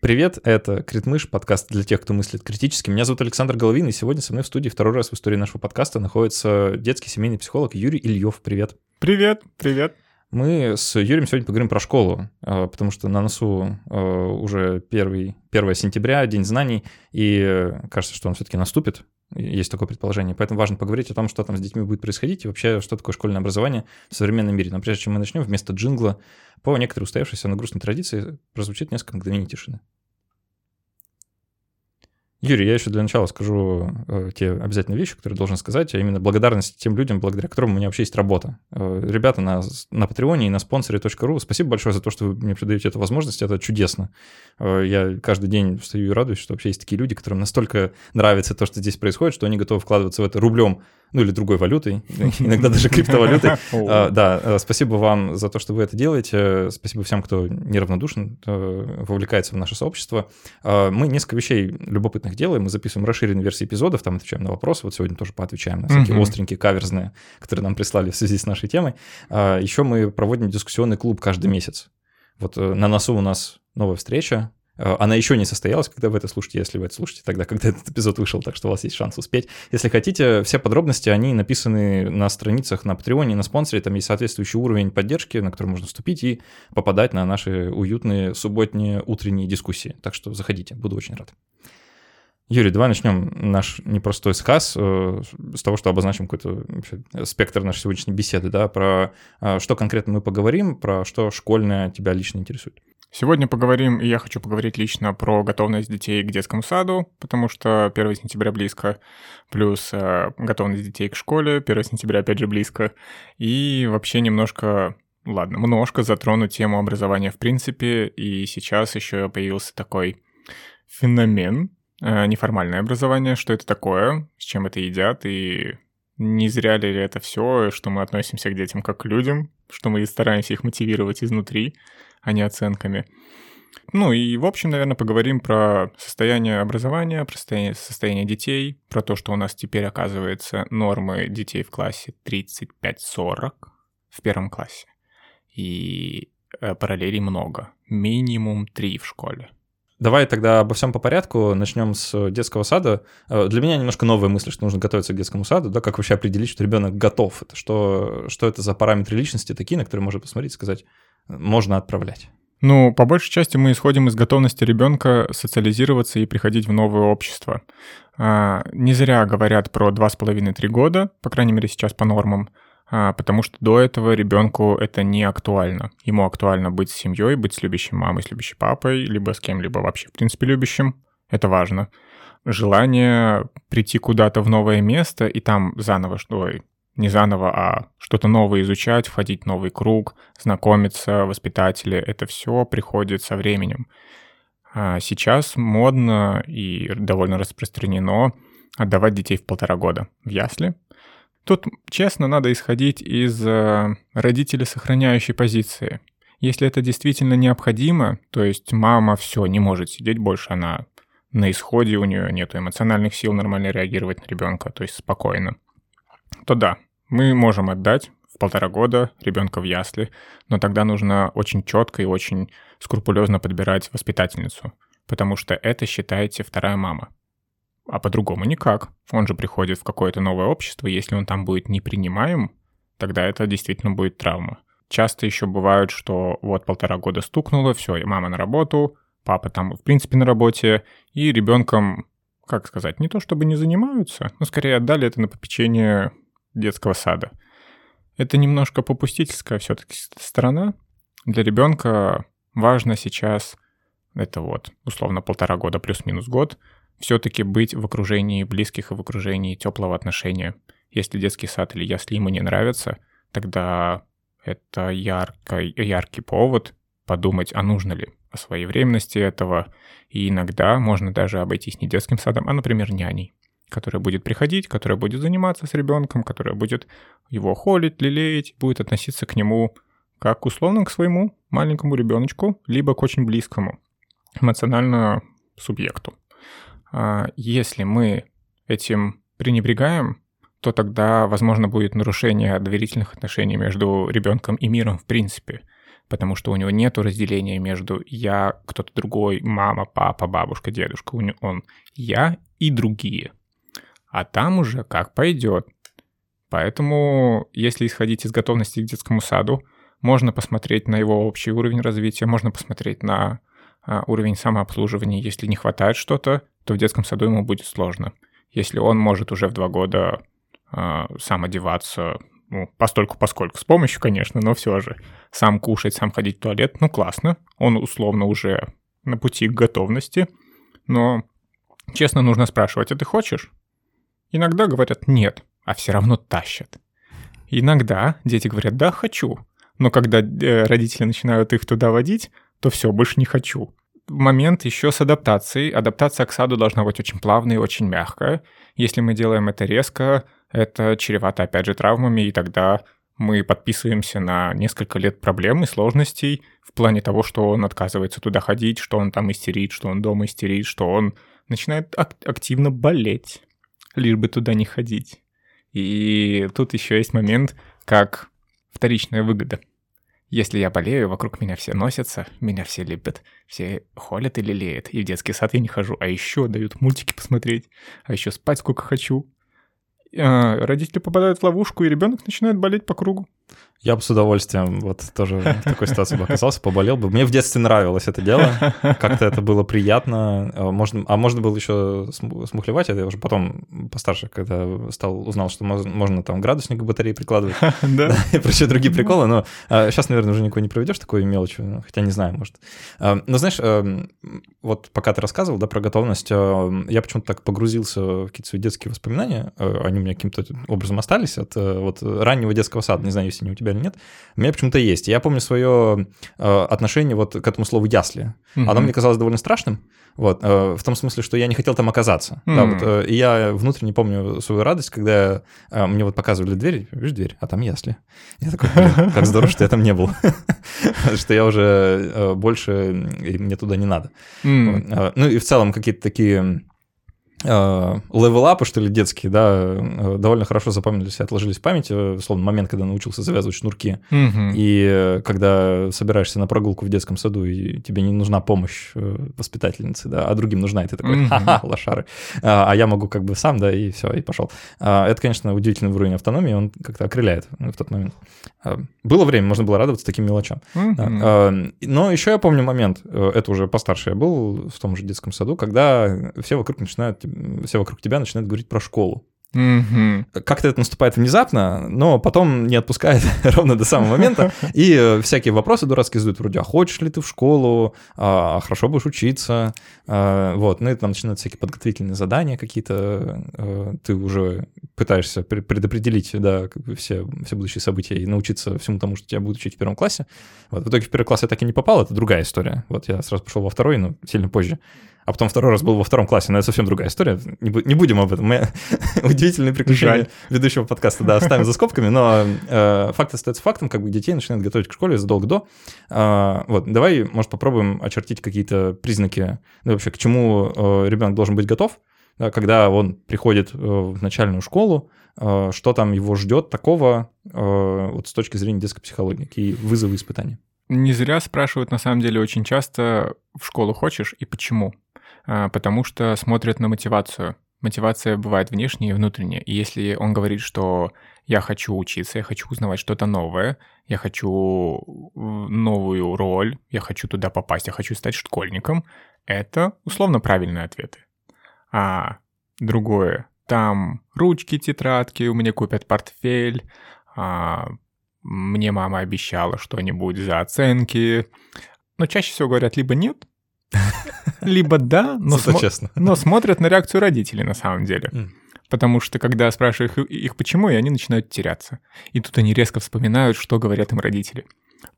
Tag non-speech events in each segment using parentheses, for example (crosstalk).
Привет, это Критмыш, подкаст для тех, кто мыслит критически. Меня зовут Александр Головин, и сегодня со мной в студии второй раз в истории нашего подкаста находится детский семейный психолог Юрий Ильев. Привет. Привет, привет. Мы с Юрием сегодня поговорим про школу, а, потому что на носу а, уже 1, 1 сентября, День знаний, и кажется, что он все-таки наступит, есть такое предположение. Поэтому важно поговорить о том, что там с детьми будет происходить и вообще, что такое школьное образование в современном мире. Но прежде чем мы начнем, вместо джингла по некоторой устоявшейся, но грустной традиции прозвучит несколько мгновений тишины. Юрий, я еще для начала скажу э, те обязательные вещи, которые должен сказать, а именно благодарность тем людям, благодаря которым у меня вообще есть работа. Э, ребята на, на Патреоне и на спонсоре.ру, спасибо большое за то, что вы мне придаете эту возможность, это чудесно. Э, я каждый день встаю и радуюсь, что вообще есть такие люди, которым настолько нравится то, что здесь происходит, что они готовы вкладываться в это рублем ну или другой валютой, иногда даже криптовалютой. (laughs) А, да, э, спасибо вам за то, что вы это делаете. Спасибо всем, кто неравнодушен, э, вовлекается в наше сообщество. А, мы несколько вещей любопытных делаем. Мы записываем расширенные версии эпизодов, там отвечаем на вопросы. Вот сегодня тоже поотвечаем на всякие остренькие, каверзные, которые нам прислали в связи с нашей темой. А, Еще мы проводим дискуссионный клуб каждый месяц. Вот э, на носу у нас новая встреча, она еще не состоялась, когда вы это слушаете, если вы это слушаете тогда, когда этот эпизод вышел, так что у вас есть шанс успеть. Если хотите, все подробности, они написаны на страницах на Патреоне, на спонсоре, там есть соответствующий уровень поддержки, на который можно вступить и попадать на наши уютные субботние утренние дискуссии. Так что заходите, буду очень рад. Юрий, давай начнем наш непростой сказ э, с того, что обозначим какой-то спектр нашей сегодняшней беседы, да, про э, что конкретно мы поговорим, про что школьное тебя лично интересует. Сегодня поговорим, и я хочу поговорить лично про готовность детей к детскому саду, потому что 1 сентября близко, плюс э, готовность детей к школе, 1 сентября опять же близко, и вообще немножко ладно, немножко затрону тему образования в принципе, и сейчас еще появился такой феномен, э, неформальное образование, что это такое, с чем это едят, и не зря ли это все, что мы относимся к детям как к людям, что мы стараемся их мотивировать изнутри, а не оценками. Ну и, в общем, наверное, поговорим про состояние образования, про состояние, состояние детей, про то, что у нас теперь, оказывается, нормы детей в классе 35-40 в первом классе. И э, параллелей много. Минимум 3 в школе. Давай тогда обо всем по порядку. Начнем с детского сада. Э, для меня немножко новая мысль, что нужно готовиться к детскому саду. Да, как вообще определить, что ребенок готов? Это что, что это за параметры личности такие, на которые можно посмотреть и сказать, можно отправлять? Ну, по большей части мы исходим из готовности ребенка социализироваться и приходить в новое общество. А, не зря говорят про 2,5-3 года, по крайней мере сейчас по нормам, а, потому что до этого ребенку это не актуально. Ему актуально быть с семьей, быть с любящей мамой, с любящей папой, либо с кем-либо вообще, в принципе, любящим. Это важно. Желание прийти куда-то в новое место и там заново, что не заново, а что-то новое изучать, входить в новый круг, знакомиться, воспитатели, это все приходит со временем. А сейчас модно и довольно распространено отдавать детей в полтора года в ясли. Тут, честно, надо исходить из э, родителей сохраняющей позиции. Если это действительно необходимо, то есть мама все, не может сидеть больше, она на исходе, у нее нет эмоциональных сил нормально реагировать на ребенка, то есть спокойно, то да, мы можем отдать в полтора года ребенка в ясли, но тогда нужно очень четко и очень скрупулезно подбирать воспитательницу, потому что это, считаете, вторая мама. А по-другому никак. Он же приходит в какое-то новое общество, если он там будет непринимаем, тогда это действительно будет травма. Часто еще бывает, что вот полтора года стукнуло, все, и мама на работу, папа там в принципе на работе, и ребенком, как сказать, не то чтобы не занимаются, но скорее отдали это на попечение детского сада. Это немножко попустительская все-таки сторона. Для ребенка важно сейчас, это вот условно полтора года плюс-минус год, все-таки быть в окружении близких и в окружении теплого отношения. Если детский сад или ясли ему не нравятся, тогда это ярко, яркий повод подумать, а нужно ли о своевременности этого. И иногда можно даже обойтись не детским садом, а, например, няней которая будет приходить, которая будет заниматься с ребенком, которая будет его холить, лелеять, будет относиться к нему как условно к своему маленькому ребеночку, либо к очень близкому эмоционально субъекту. А если мы этим пренебрегаем, то тогда, возможно, будет нарушение доверительных отношений между ребенком и миром в принципе. потому что у него нет разделения между я, кто-то другой, мама, папа, бабушка, дедушка. Он я и другие. А там уже как пойдет. Поэтому, если исходить из готовности к детскому саду, можно посмотреть на его общий уровень развития, можно посмотреть на а, уровень самообслуживания. Если не хватает что-то, то в детском саду ему будет сложно. Если он может уже в два года а, сам одеваться, ну, постольку поскольку, с помощью, конечно, но все же, сам кушать, сам ходить в туалет, ну, классно. Он условно уже на пути к готовности, но честно нужно спрашивать, а ты хочешь? Иногда говорят «нет», а все равно тащат. Иногда дети говорят «да, хочу», но когда э, родители начинают их туда водить, то все, больше не хочу. Момент еще с адаптацией. Адаптация к саду должна быть очень плавной и очень мягкая. Если мы делаем это резко, это чревато, опять же, травмами, и тогда мы подписываемся на несколько лет проблем и сложностей в плане того, что он отказывается туда ходить, что он там истерит, что он дома истерит, что он начинает ак- активно болеть, лишь бы туда не ходить. И тут еще есть момент, как вторичная выгода. Если я болею, вокруг меня все носятся, меня все любят, все холят и лелеют, и в детский сад я не хожу, а еще дают мультики посмотреть, а еще спать сколько хочу. А, родители попадают в ловушку, и ребенок начинает болеть по кругу. Я бы с удовольствием вот тоже в такой ситуации бы оказался, поболел бы. Мне в детстве нравилось это дело, как-то это было приятно. А можно, а можно было еще смухлевать, это я уже потом постарше, когда стал, узнал, что можно там градусник к батарее прикладывать (laughs) да? и прочие другие приколы, но сейчас, а, наверное, уже никакой не проведешь такой мелочью, ну, хотя не знаю, может. А, но знаешь, вот пока ты рассказывал, да, про готовность, я почему-то так погрузился в какие-то свои детские воспоминания, они у меня каким-то образом остались от э, вот раннего детского сада, не знаю, не у тебя или нет, у меня почему-то есть. Я помню свое э, отношение вот к этому слову «ясли». Mm-hmm. Оно мне казалось довольно страшным, вот, э, в том смысле, что я не хотел там оказаться. Mm-hmm. Да, вот, э, и я внутренне помню свою радость, когда э, мне вот показывали дверь, видишь дверь, а там ясли. Я такой, как здорово, что я там не был. (laughs) Что я уже э, больше, и мне туда не надо. Э, ну и в целом какие-то такие левелапы, что ли, детские, да, э, довольно хорошо запомнились и отложились в памяти, условно, момент, когда научился завязывать шнурки, угу. и э, когда собираешься на прогулку в детском саду, и тебе не нужна помощь э, воспитательницы, да, а другим нужна, и ты такой, ха-ха, лошары, а, а я могу как бы сам, да, и все, и пошел. А, это, конечно, удивительный уровень автономии, он как-то окрыляет в тот момент. А, было время, можно было радоваться таким мелочам. Угу. Но еще я помню момент, это уже постарше я был в том же детском саду, когда все вокруг начинают все вокруг тебя начинают говорить про школу. Mm-hmm. Как-то это наступает внезапно, но потом не отпускает (laughs) ровно до самого момента. И э, всякие вопросы дурацкие задают, вроде, а хочешь ли ты в школу, а хорошо будешь учиться, а, вот. Ну и там начинают всякие подготовительные задания какие-то, а, ты уже пытаешься предопределить, да, все, все будущие события и научиться всему тому, что тебя будут учить в первом классе. Вот. В итоге в первый класс я так и не попал, это другая история. Вот я сразу пошел во второй, но сильно позже а потом второй раз был во втором классе, но это совсем другая история. Не, не будем об этом. Мы (laughs) удивительные приключения Жаль. ведущего подкаста, да, оставим за скобками, но э, факт остается фактом, как бы детей начинают готовить к школе задолго до. Э, вот, давай, может, попробуем очертить какие-то признаки, ну, вообще, к чему э, ребенок должен быть готов, да, когда он приходит э, в начальную школу, э, что там его ждет такого э, вот с точки зрения детской психологии, какие вызовы испытания. Не зря спрашивают, на самом деле, очень часто, в школу хочешь и почему? А, потому что смотрят на мотивацию. Мотивация бывает внешняя и внутренняя. И если он говорит, что я хочу учиться, я хочу узнавать что-то новое, я хочу новую роль, я хочу туда попасть, я хочу стать школьником, это условно правильные ответы. А другое, там ручки, тетрадки, у меня купят портфель, а, мне мама обещала что-нибудь за оценки. Но чаще всего говорят либо нет, (laughs) либо да, но, смо- но смотрят на реакцию родителей на самом деле. Mm. Потому что когда спрашиваешь их, их почему, и они начинают теряться. И тут они резко вспоминают, что говорят им родители.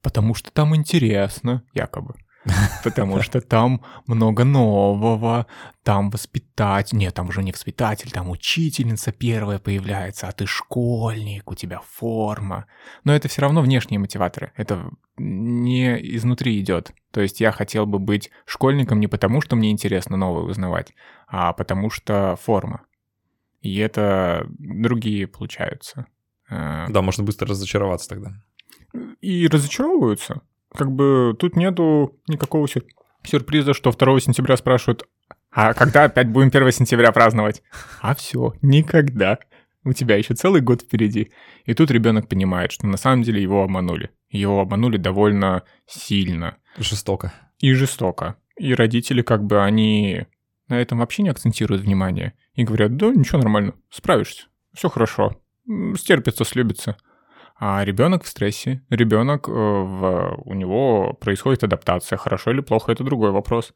Потому что там интересно, якобы. (laughs) Потому что там много нового, там воспитатель, нет, там уже не воспитатель, там учительница первая появляется, а ты школьник, у тебя форма. Но это все равно внешние мотиваторы, это не изнутри идет. То есть я хотел бы быть школьником не потому, что мне интересно новое узнавать, а потому что форма. И это другие получаются. Э, да, можно быстро разочароваться тогда. И разочаровываются. Как бы тут нету никакого сюр- сюрприза, что 2 сентября спрашивают, а когда опять будем 1 сентября праздновать? А все, никогда. У тебя еще целый год впереди. И тут ребенок понимает, что на самом деле его обманули. Его обманули довольно сильно. Жестоко. И жестоко. И родители как бы они на этом вообще не акцентируют внимание. И говорят, да, ничего, нормально, справишься, все хорошо, стерпится, слюбится. А ребенок в стрессе, ребенок, э, в, у него происходит адаптация, хорошо или плохо, это другой вопрос.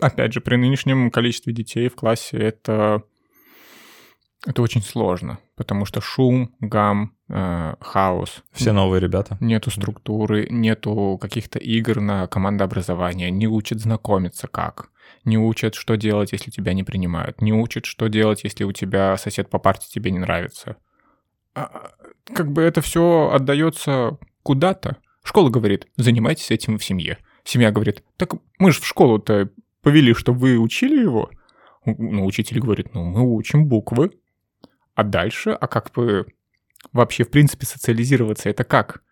Опять же, при нынешнем количестве детей в классе это, это очень сложно, потому что шум, гам, э, хаос, Все новые ребята. Нету структуры, нету каких-то игр на командообразование, не учат знакомиться как, не учат, что делать, если тебя не принимают, не учат, что делать, если у тебя сосед по парте тебе не нравится. Как бы это все отдается куда-то. Школа говорит, занимайтесь этим в семье. Семья говорит, так мы же в школу-то повели, чтобы вы учили его. Ну, учитель говорит, ну, мы учим буквы. А дальше, а как бы вообще, в принципе, социализироваться, это как?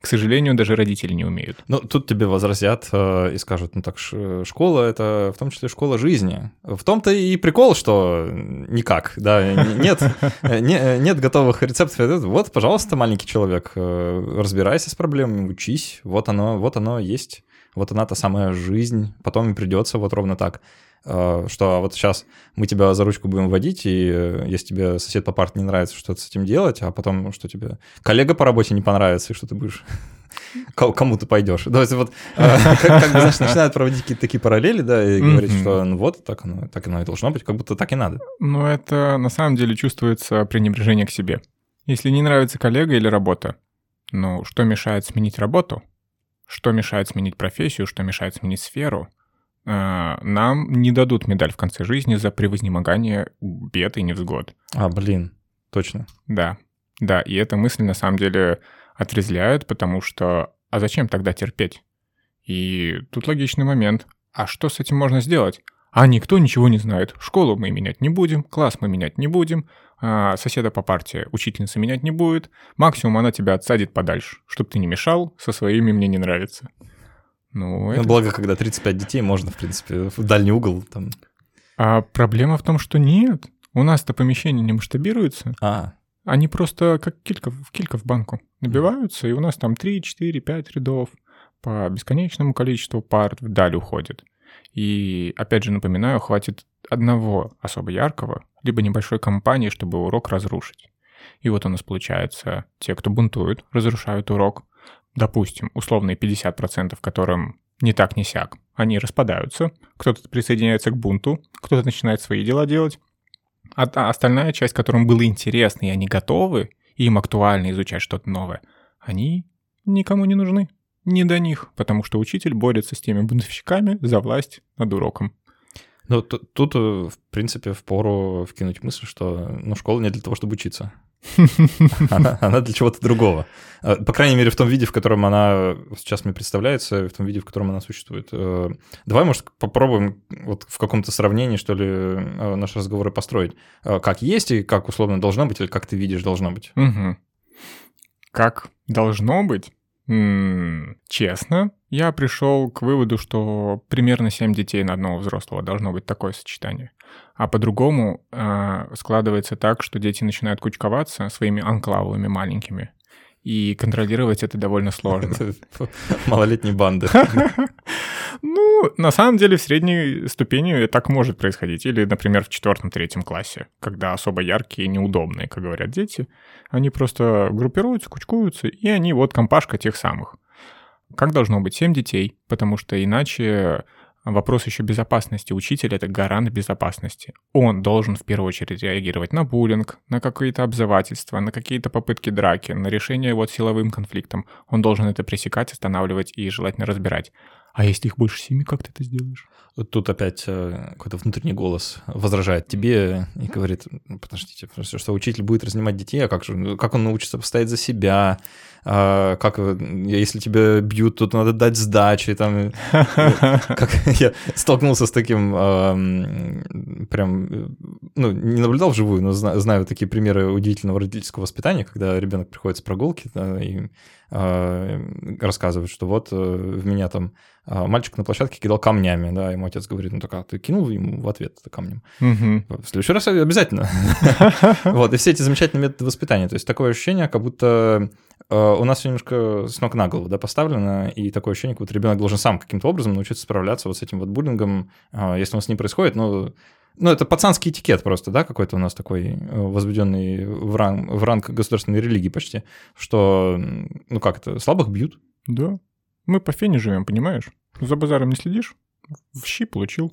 К сожалению, даже родители не умеют. Ну, тут тебе возразят э, и скажут, ну так школа — это в том числе школа жизни. В том-то и прикол, что никак, да, нет, (laughs) не- нет готовых рецептов. Вот, пожалуйста, маленький человек, э, разбирайся с проблемами, учись, вот оно, вот оно есть, вот она та самая жизнь, потом и придется вот ровно так. Э, Что вот сейчас мы тебя за ручку будем водить, и э, если тебе сосед по парте не нравится, что ты с этим делать, а потом что тебе коллега по работе не понравится, и что ты будешь (laughs) ко- кому ты пойдешь. То есть вот э, (laughs) как, как бы, знаешь, начинают проводить какие-то такие параллели, да, и говорить, Мгм. что ну вот, так оно, так оно и должно быть, как будто так и надо. Но это на самом деле чувствуется пренебрежение к себе. Если не нравится коллега или работа, ну, что мешает сменить работу? Что мешает сменить профессию? Что мешает сменить сферу? Э, Нам не дадут медаль в конце жизни за превознемогание бед и невзгод. А, блин, точно. Да, да, и эта мысль на самом деле отрезляет, потому что а зачем тогда терпеть? И тут логичный момент. А что с этим можно сделать? А никто ничего не знает. Школу мы менять не будем, класс мы менять не будем, а соседа по парте учительница менять не будет. Максимум она тебя отсадит подальше, чтобы ты не мешал, со своими мне не нравится. Ну, Ну, это... благо, когда 35 детей, можно, в принципе, в дальний угол там. А проблема в том, что нет. У нас-то помещение не масштабируется. А, Они просто как килька, в килька в банку набиваются, и у нас там 3, 4, 5 рядов по бесконечному количеству парт вдаль уходит. И, опять же, напоминаю, хватит одного особо яркого, либо небольшой компании, чтобы урок разрушить. И вот у нас получается, те, кто бунтуют, разрушают урок. Допустим, условные 50%, которым не так, не сяк, они распадаются, кто-то присоединяется к бунту, кто-то начинает свои дела делать, а та остальная часть, которым было интересно, и они готовы, и им актуально изучать что-то новое, они никому не нужны. Не до них, потому что учитель борется с теми бунтовщиками за власть над уроком. ну ту- тут, э, в принципе, впору вкинуть мысль, что ну, школа не для того, чтобы учиться. Она, для чего-то другого. Э, По крайней мере, в том виде, в котором она сейчас мне представляется, в том виде, в котором она существует. Э, Давай, может, попробуем вот в каком-то сравнении, что ли, э, наши разговоры построить. Э, Как есть и как условно должно быть, или как ты видишь должно быть. Как должно быть? Честно, я пришел к выводу, что примерно 7 детей на одного взрослого должно быть такое сочетание. А по-другому э, складывается так, что дети начинают кучковаться своими анклавами маленькими. И контролировать это довольно сложно. (laughs) Малолетние банды. (laughs) Ну, на самом деле, в средней ступени так может происходить. Или, например, в четвертом-третьем классе, когда особо яркие и неудобные, как говорят дети, они просто группируются, кучкуются, и они вот компашка тех самых. Как должно быть? Семь детей, потому что иначе вопрос еще безопасности. Учитель — это гарант безопасности. Он должен в первую очередь реагировать на буллинг, на какие-то обзывательства, на какие-то попытки драки, на решение вот силовым конфликтом. Он должен это пресекать, останавливать и желательно разбирать. А если их больше семи, как ты это сделаешь? Тут опять э, какой-то внутренний голос возражает тебе и говорит, «Ну, подождите, что учитель будет разнимать детей, а как же, как он научится постоять за себя, А, как, э, если тебя бьют, тут надо дать сдачи, там, э, как (laughs) я столкнулся с таким, эм, прям, ну, не наблюдал вживую, но зна- знаю такие примеры удивительного родительского воспитания, когда ребенок приходит с прогулки, и э, рассказывают, что вот в меня там э, мальчик на площадке кидал камнями, да, ему отец говорит, ну так, а ты кинул ему в ответ это камнем? В следующий раз обязательно. (laughs) Вот, и все эти замечательные методы воспитания, то есть такое ощущение, как будто у нас все немножко с ног на голову, да, поставлено, и такое ощущение, как будто ребенок должен сам каким-то образом научиться справляться вот с этим вот буллингом, если он с ним происходит, ну, ну, это пацанский этикет просто, да, какой-то у нас такой э, возведенный в ранг, в ранг государственной религии почти, что, ну как это, слабых бьют. Да. Мы по фене живем, понимаешь? За базаром не следишь? В щи получил.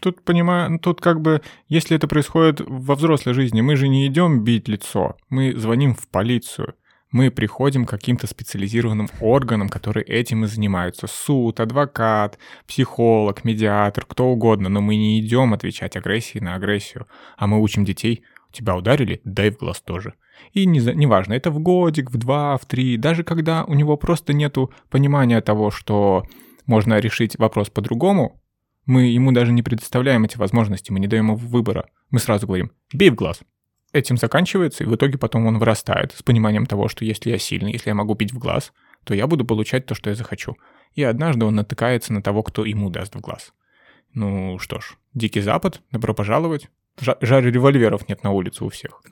Тут, понимаю, тут как бы, если это происходит во взрослой жизни, мы же не идем бить лицо, мы звоним в полицию – мы приходим к каким-то специализированным органам, которые этим и занимаются. Суд, адвокат, психолог, медиатор, кто угодно, но мы не идем отвечать агрессией на агрессию, а мы учим детей, тебя ударили, дай в глаз тоже. И не, неважно, это в годик, в два, в три, даже когда у него просто нету понимания того, что можно решить вопрос по-другому, мы ему даже не предоставляем эти возможности, мы не даем ему выбора. Мы сразу говорим, бей в глаз, этим заканчивается, и в итоге потом он вырастает с пониманием того, что если я сильный, если я могу пить в глаз, то я буду получать то, что я захочу. И однажды он натыкается на того, кто ему даст в глаз. Ну что ж, Дикий Запад, добро пожаловать. Жаль, револьверов нет на улице у всех.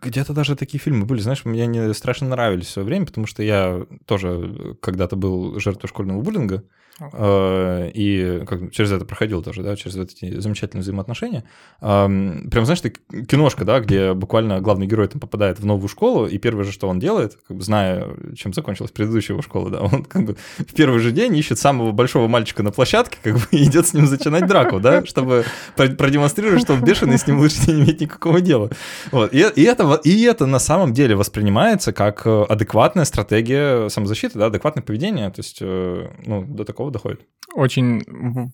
Где-то даже такие фильмы были, знаешь, мне они страшно нравились в свое время, потому что я тоже когда-то был жертвой школьного буллинга, и как, через это проходил тоже, да, через эти замечательные взаимоотношения. Прям, знаешь, ты киношка, да, где буквально главный герой там попадает в новую школу, и первое же, что он делает, как бы зная, чем закончилась предыдущая его школа, да, (laughs) он как бы в первый же день ищет самого большого мальчика на площадке, как бы (laughs) идет с ним начинать драку, да, чтобы продемонстрировать, что он бешеный, с ним лучше не иметь никакого дела. Вот. И, и, это, и это на самом деле воспринимается как э, адекватная стратегия самозащиты, да, адекватное поведение, то есть, э, ну, до такого такого доходит. Очень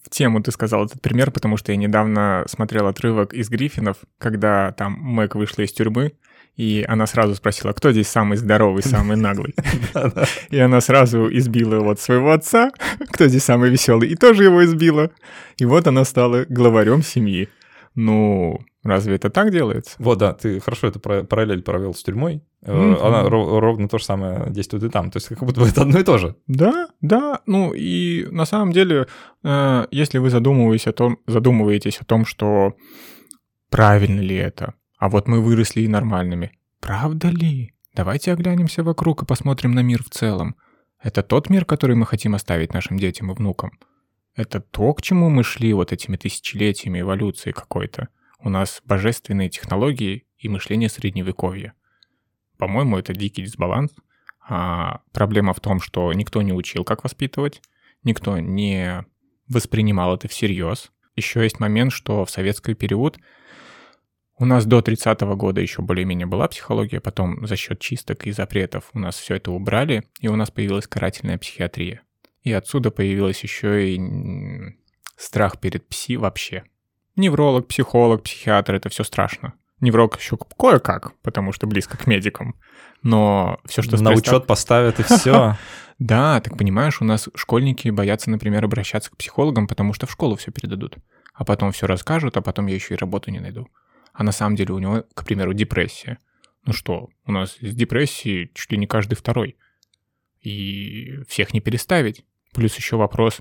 в тему ты сказал этот пример, потому что я недавно смотрел отрывок из Гриффинов, когда там Мэг вышла из тюрьмы, и она сразу спросила, кто здесь самый здоровый, самый (laughs) наглый. И она сразу избила вот своего отца, (laughs) кто здесь самый веселый, и тоже его избила. И вот она стала главарем семьи. Ну, разве это так делается? Вот, да, ты хорошо эту параллель провел с тюрьмой. Mm-hmm. Она ровно то же самое действует и там. То есть как будто бы это одно и то же. Да, да. Ну и на самом деле, э, если вы задумываетесь о том, задумываетесь о том, что правильно ли это, а вот мы выросли и нормальными. Правда ли? Давайте оглянемся вокруг и посмотрим на мир в целом. Это тот мир, который мы хотим оставить нашим детям и внукам. Это то, к чему мы шли вот этими тысячелетиями эволюции какой-то. У нас божественные технологии и мышление средневековья. По-моему, это дикий дисбаланс. А проблема в том, что никто не учил, как воспитывать, никто не воспринимал это всерьез. Еще есть момент, что в советский период у нас до 30-го года еще более-менее была психология, потом за счет чисток и запретов у нас все это убрали, и у нас появилась карательная психиатрия. И отсюда появилась еще и страх перед пси вообще. Невролог, психолог, психиатр — это все страшно. Невролог еще кое-как, потому что близко к медикам. Но все, что... На учет поставят и все. (laughs) Да, так понимаешь, у нас школьники боятся, например, обращаться к психологам, потому что в школу все передадут. А потом все расскажут, а потом я еще и работу не найду. А на самом деле у него, к примеру, депрессия. Ну что, у нас с депрессией чуть ли не каждый второй. И всех не переставить. Плюс еще вопрос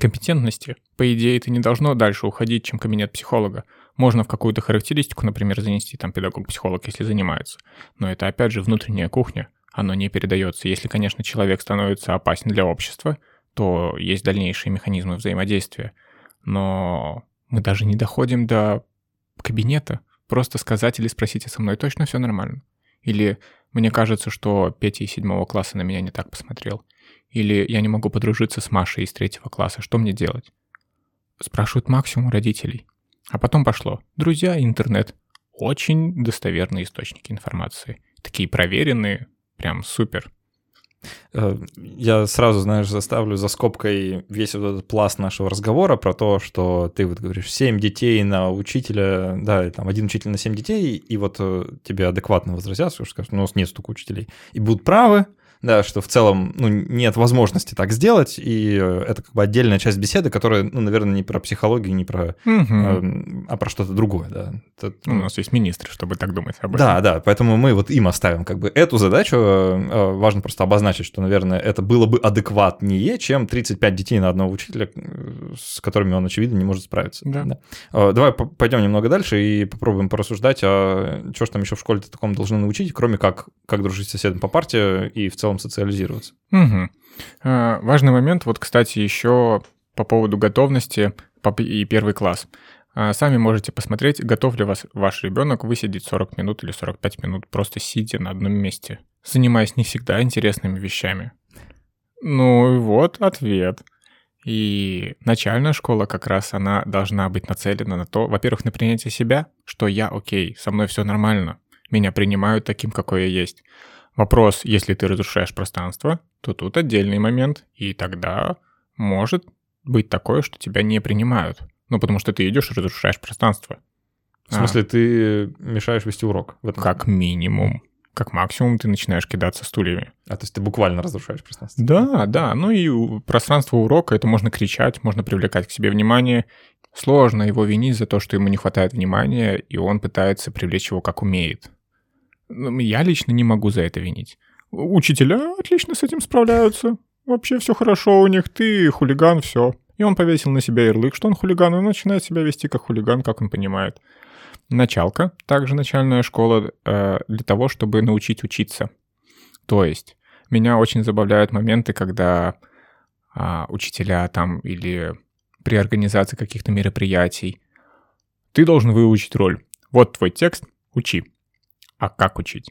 компетентности. По идее, это не должно дальше уходить, чем кабинет психолога. Можно в какую-то характеристику, например, занести там педагог-психолог, если занимается. Но это, опять же, внутренняя кухня. Оно не передается. Если, конечно, человек становится опасен для общества, то есть дальнейшие механизмы взаимодействия. Но мы даже не доходим до кабинета. Просто сказать или спросить, а со мной точно все нормально? Или мне кажется, что Петя из седьмого класса на меня не так посмотрел. Или я не могу подружиться с Машей из третьего класса, что мне делать? Спрашивают максимум родителей. А потом пошло. Друзья, интернет. Очень достоверные источники информации. Такие проверенные, прям супер. Э, я сразу, знаешь, заставлю за скобкой весь вот этот пласт нашего разговора про то, что ты вот говоришь, 7 детей на учителя, да, там один учитель на 7 детей, и вот э, тебе адекватно возразят, что скажут, ну, у нас нет столько учителей. И будут правы, да, что в целом ну, нет возможности так сделать, и это как бы отдельная часть беседы, которая, ну, наверное, не про психологию, не про, угу. э, а про что-то другое, да. Это, У нас есть министры, чтобы так думать об этом. Да, да, поэтому мы вот им оставим как бы эту задачу, э, важно просто обозначить, что, наверное, это было бы адекватнее, чем 35 детей на одного учителя, с которыми он, очевидно, не может справиться. Да. Да. Э, давай пойдем немного дальше и попробуем порассуждать, а что ж там еще в школе-то таком должны научить, кроме как, как дружить с соседом по партии и в целом социализироваться. Угу. Важный момент, вот, кстати, еще по поводу готовности и первый класс. А, сами можете посмотреть, готов ли вас ваш ребенок высидеть 40 минут или 45 минут, просто сидя на одном месте, занимаясь не всегда интересными вещами. Ну и вот ответ. И начальная школа как раз она должна быть нацелена на то, во-первых, на принятие себя, что я окей, со мной все нормально, меня принимают таким, какой я есть. Вопрос, если ты разрушаешь пространство, то тут отдельный момент, и тогда может быть такое, что тебя не принимают. Ну, потому что ты идешь и разрушаешь пространство. В смысле, а. ты мешаешь вести урок? В этом как минимум как максимум ты начинаешь кидаться стульями. А то есть ты буквально разрушаешь пространство? Да, да. Ну и пространство урока, это можно кричать, можно привлекать к себе внимание. Сложно его винить за то, что ему не хватает внимания, и он пытается привлечь его как умеет. Ну, я лично не могу за это винить. Учителя отлично с этим справляются. Вообще все хорошо у них, ты хулиган, все. И он повесил на себя ярлык, что он хулиган, и он начинает себя вести как хулиган, как он понимает началка, также начальная школа, э, для того, чтобы научить учиться. То есть меня очень забавляют моменты, когда а, учителя там или при организации каких-то мероприятий ты должен выучить роль. Вот твой текст, учи. А как учить?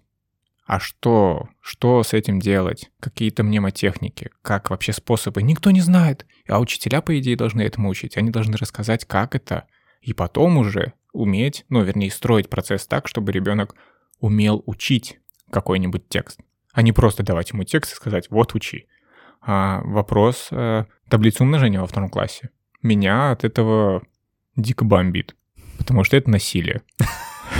А что? Что с этим делать? Какие-то мнемотехники? Как вообще способы? Никто не знает. А учителя, по идее, должны этому учить. Они должны рассказать, как это. И потом уже уметь, ну, вернее, строить процесс так, чтобы ребенок умел учить какой-нибудь текст, а не просто давать ему текст и сказать «вот учи». А вопрос э, таблицы умножения во втором классе. Меня от этого дико бомбит, потому что это насилие.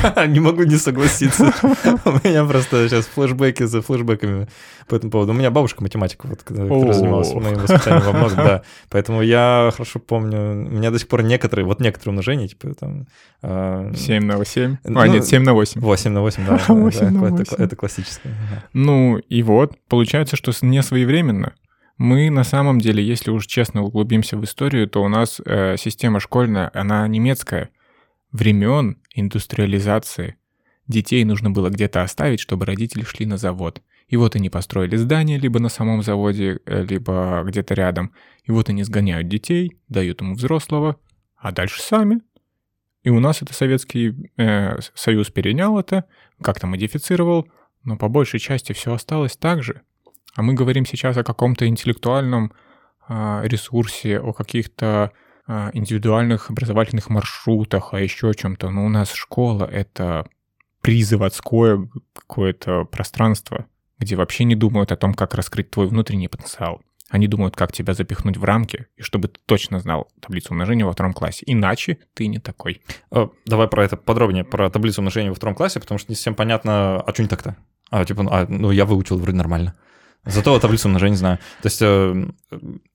(laughs) Не могу не согласиться. (laughs) У меня просто сейчас флешбеки за флешбеками по этому поводу. У меня бабушка математика, вот, которая занималась моим воспитанием во многом, да. Поэтому я хорошо помню, у меня до сих пор некоторые, вот некоторые умножения, типа там... 7 а, на 7? А, ну, нет, 7 на 8. 8 на 8, да. (laughs) 8 на 8. Это классическое. Ну, и вот, получается, что не своевременно. Мы на самом деле, если уж честно углубимся в историю, то у нас э, система школьная, она немецкая времен индустриализации детей нужно было где-то оставить, чтобы родители шли на завод. И вот они построили здание либо на самом заводе, э, либо где-то рядом. И вот они сгоняют детей, дают ему взрослого, а дальше сами. И у нас это Советский э, Союз перенял это, как-то модифицировал, но по большей части все осталось так же. А мы говорим сейчас о каком-то интеллектуальном э, ресурсе, о каких-то индивидуальных образовательных маршрутах, а еще о чем-то. Но у нас школа — это призаводское какое-то пространство, где вообще не думают о том, как раскрыть твой внутренний потенциал. Они думают, как тебя запихнуть в рамки, и чтобы ты точно знал таблицу умножения во втором классе. Иначе ты не такой. Э, давай про это подробнее, про таблицу умножения во втором классе, потому что не совсем понятно, а что не так-то? А, типа, а, ну, я выучил вроде нормально. Зато таблицу умножения знаю. То есть э,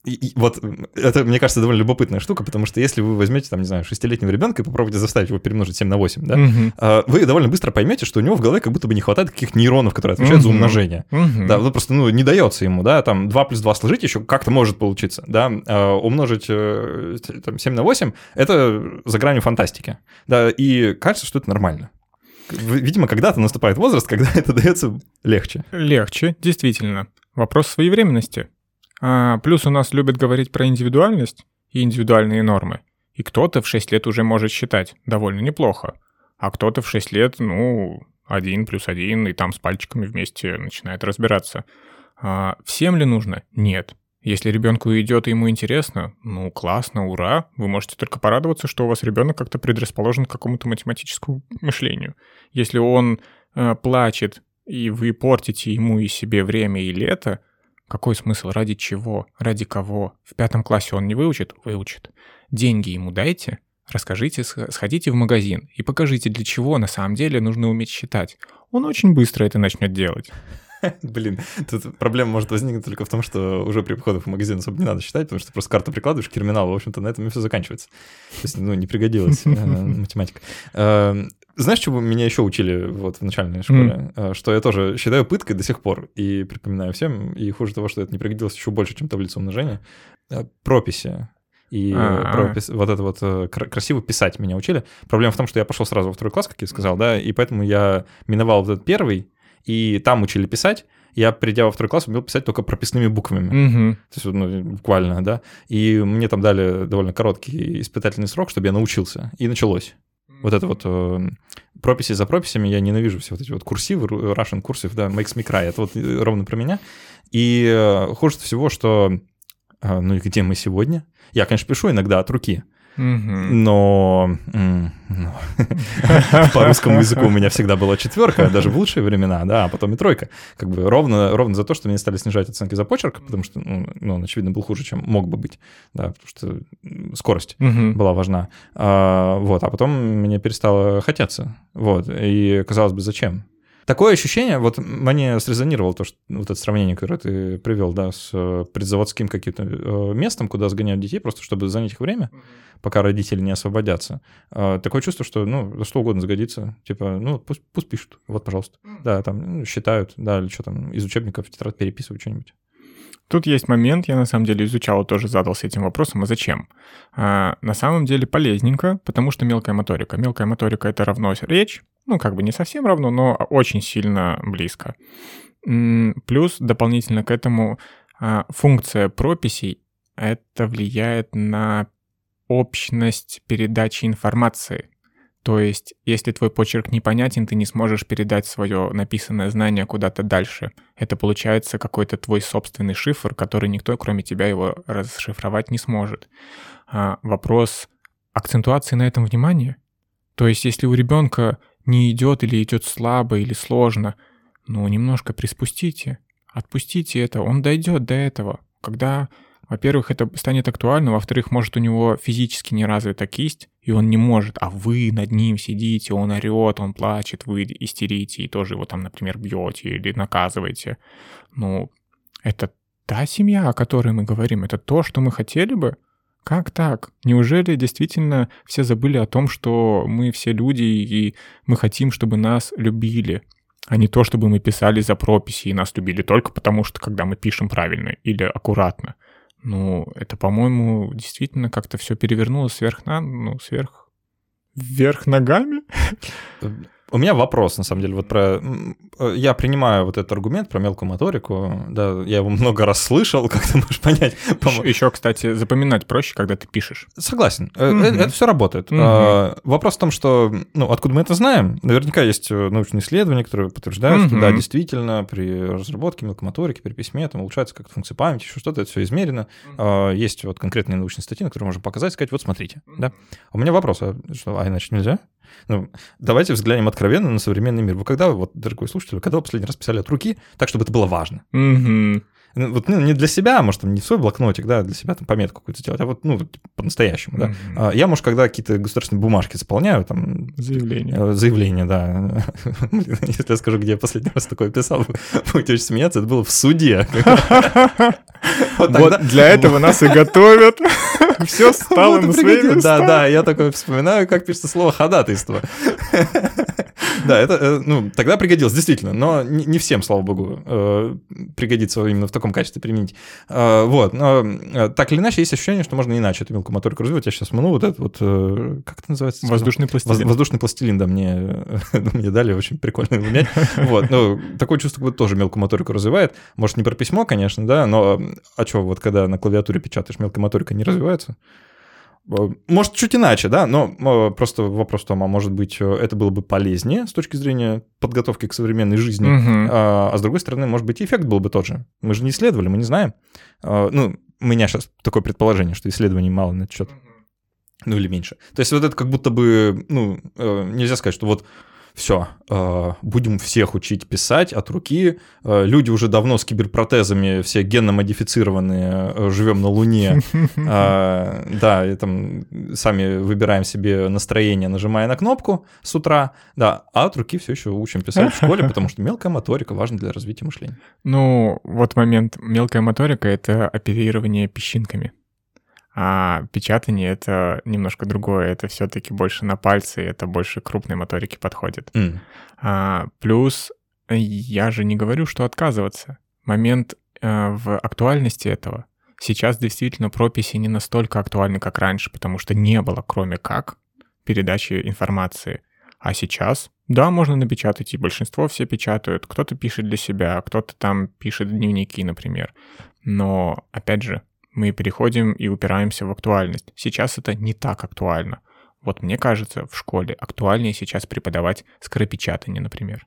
и, и, вот это, мне кажется, довольно любопытная штука, потому что если вы возьмете, там, не знаю, шестилетнего ребенка и попробуйте заставить его перемножить 7 на 8, да, угу. э, вы довольно быстро поймете, что у него в голове как будто бы не хватает каких-то нейронов, которые отвечают угу. за умножение. Угу. Да, ну, просто, ну, не дается ему, да, там 2 плюс 2 сложить еще как-то может получиться, да, э, умножить э, там, 7 на 8 — это за гранью фантастики, да, и кажется, что это нормально видимо, когда-то наступает возраст, когда (laughs) это дается легче. Легче, действительно. Вопрос своевременности. А, плюс у нас любят говорить про индивидуальность и индивидуальные нормы. И кто-то в 6 лет уже может считать довольно неплохо. А кто-то в 6 лет, ну, один плюс один, и там с пальчиками вместе начинает разбираться. А, всем ли нужно? Нет. Если ребенку идет и ему интересно, ну классно, ура, вы можете только порадоваться, что у вас ребенок как-то предрасположен к какому-то математическому мышлению. Если он э, плачет и вы портите ему и себе время и лето, какой смысл? Ради чего? Ради кого? В пятом классе он не выучит? Выучит. Деньги ему дайте, расскажите, сходите в магазин и покажите, для чего на самом деле нужно уметь считать. Он очень быстро это начнет делать. (laughs) Блин, тут проблема может возникнуть только в том, что уже при приходах в магазин особо не надо считать, потому что просто карту прикладываешь к терминалу, в общем-то, на этом и все заканчивается. То есть, ну, не пригодилась э, (laughs) математика. Эм, знаешь, чего меня еще учили вот в начальной школе? Mm. Что я тоже считаю пыткой до сих пор и припоминаю всем, и хуже того, что это не пригодилось еще больше, чем таблица умножения. Прописи и А-а-а. пропис... вот это вот э, красиво писать меня учили. Проблема в том, что я пошел сразу во второй класс, как я сказал, да, и поэтому я миновал вот этот первый, и там учили писать, я, придя во второй класс, умел писать только прописными буквами. Угу. То есть, ну, буквально, да. И мне там дали довольно короткий испытательный срок, чтобы я научился. И началось. Вот это вот э, прописи за прописями, я ненавижу все вот эти вот курсивы, Russian курсив, да, makes me cry, это вот э, ровно про меня. И э, хуже всего, что, э, ну и где мы сегодня? Я, конечно, пишу иногда от руки, но ну, (laughs) по русскому языку у меня всегда была четверка, даже в лучшие времена, да, а потом и тройка. Как бы ровно, ровно за то, что мне стали снижать оценки за почерк, потому что, ну, ну он, очевидно, был хуже, чем мог бы быть, да, потому что скорость была важна. А, вот, а потом мне перестало хотеться, вот, и казалось бы, зачем? Такое ощущение, вот мне срезонировало то, что вот это сравнение, которое ты привел, да, с э, предзаводским каким-то э, местом, куда сгоняют детей, просто чтобы занять их время, пока родители не освободятся. А, такое чувство, что, ну, что угодно сгодится. Типа, ну, пусть, пусть пишут, вот, пожалуйста. Да, там, ну, считают, да, или что там, из учебников в тетрадь переписывают что-нибудь. Тут есть момент, я на самом деле изучал, тоже задался этим вопросом, а зачем? А, на самом деле полезненько, потому что мелкая моторика. Мелкая моторика — это равно речь, ну, как бы не совсем равно, но очень сильно близко. Плюс дополнительно к этому а, функция прописей — это влияет на общность передачи информации. То есть, если твой почерк непонятен, ты не сможешь передать свое написанное знание куда-то дальше. Это получается какой-то твой собственный шифр, который никто, кроме тебя, его расшифровать не сможет. А, вопрос акцентуации на этом внимания. То есть, если у ребенка не идет или идет слабо или сложно, ну, немножко приспустите, отпустите это, он дойдет до этого. Когда, во-первых, это станет актуально, во-вторых, может, у него физически не развита кисть, и он не может, а вы над ним сидите, он орет, он плачет, вы истерите и тоже его там, например, бьете или наказываете. Ну, это та семья, о которой мы говорим, это то, что мы хотели бы, как так? Неужели действительно все забыли о том, что мы все люди и мы хотим, чтобы нас любили, а не то, чтобы мы писали за прописи и нас любили только потому, что когда мы пишем правильно или аккуратно? Ну, это, по-моему, действительно как-то все перевернулось сверх на, ну, сверх вверх ногами. У меня вопрос, на самом деле, вот про... Э, я принимаю вот этот аргумент про мелкую моторику, да, я его много раз слышал, (laughs) как ты можешь понять. Еще, кстати, запоминать проще, когда ты пишешь. Согласен, угу. это, это все работает. Угу. Вопрос в том, что, ну, откуда мы это знаем? Наверняка есть научные исследования, которые подтверждают, угу. что, да, действительно, при разработке мелкой моторики, при письме, там улучшается как-то функция памяти, еще что-то, это все измерено. Угу. Есть вот конкретные научные статьи, на которые можно показать, сказать, вот смотрите, угу. да. У меня вопрос, а что, а иначе нельзя? Ну, давайте взглянем откровенно на современный мир. Вы когда, вот, дорогой слушатель, когда вы последний раз писали от руки так, чтобы это было важно? Угу. Ну, вот ну, не для себя, может, там, не в свой блокнотик, да, для себя там пометку какую-то сделать, а вот, ну, по-настоящему, да. Mm-hmm. Я, может, когда какие-то государственные бумажки заполняю, там... Заявление. Э, заявление, да. (laughs) Если я скажу, где я последний раз такое писал, будете очень смеяться, это было в суде. (laughs) Вот, для этого (laughs) нас и готовят. (laughs) Все стало на свои места. Да, да, я такой вспоминаю, как пишется слово ходатайство. (laughs) Да, это, э, ну, тогда пригодилось, действительно, но не всем, слава богу, э, пригодится именно в таком качестве применить. Э, вот, но так или иначе, есть ощущение, что можно иначе эту мелкую моторику развивать. Я сейчас ману вот этот вот, как это называется? Воздушный пластилин. Воздушный пластилин, да, мне, (laughs) мне дали, очень прикольно его менять. Вот, ну, такое чувство, как будто тоже мелкую моторику развивает. Может, не про письмо, конечно, да, но а что, вот когда на клавиатуре печатаешь, мелкая моторика не развивается? Э, может, чуть иначе, да, но э, просто вопрос в том, а может быть, э, это было бы полезнее с точки зрения подготовки к современной жизни, угу. а, а с другой стороны, может быть, эффект был бы тот же. Мы же не исследовали, мы не знаем. Ну, у меня сейчас такое предположение, что исследований мало на этот счет. Ну, или меньше. То есть вот это как будто бы, ну, нельзя сказать, что вот все, э, будем всех учить писать от руки. Э, люди уже давно с киберпротезами, все генно-модифицированные, э, живем на Луне. (laughs) Да, и там сами выбираем себе настроение, нажимая на кнопку с утра. Да, а от руки все еще учим писать в школе, потому что мелкая моторика важна для развития мышления. Ну, вот момент. Мелкая моторика — это оперирование песчинками. А печатание это немножко другое, это все-таки больше на пальцы, это больше крупной моторики подходит. Mm. А, плюс я же не говорю, что отказываться. Момент э, в актуальности этого. Сейчас действительно прописи не настолько актуальны, как раньше, потому что не было, кроме как, передачи информации. А сейчас, да, можно напечатать, и большинство все печатают. Кто-то пишет для себя, кто-то там пишет дневники, например. Но, опять же, мы переходим и упираемся в актуальность. Сейчас это не так актуально. Вот мне кажется, в школе актуальнее сейчас преподавать скоропечатание, например.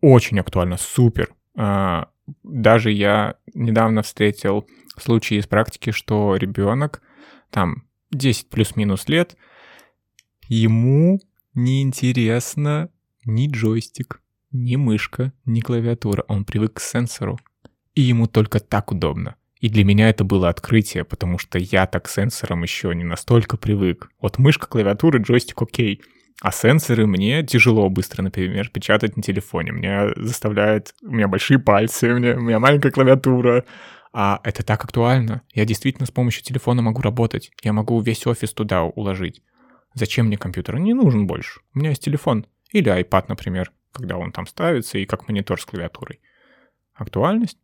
Очень актуально, супер. А, даже я недавно встретил случаи из практики, что ребенок, там, 10 плюс-минус лет, ему неинтересно ни джойстик, ни мышка, ни клавиатура. Он привык к сенсору. И ему только так удобно. И для меня это было открытие, потому что я так сенсором еще не настолько привык. Вот мышка, клавиатура, джойстик окей. А сенсоры мне тяжело быстро, например, печатать на телефоне. Мне заставляет... У меня большие пальцы, у меня, у меня маленькая клавиатура. А это так актуально. Я действительно с помощью телефона могу работать. Я могу весь офис туда уложить. Зачем мне компьютер? Не нужен больше. У меня есть телефон. Или iPad, например, когда он там ставится и как монитор с клавиатурой. Актуальность?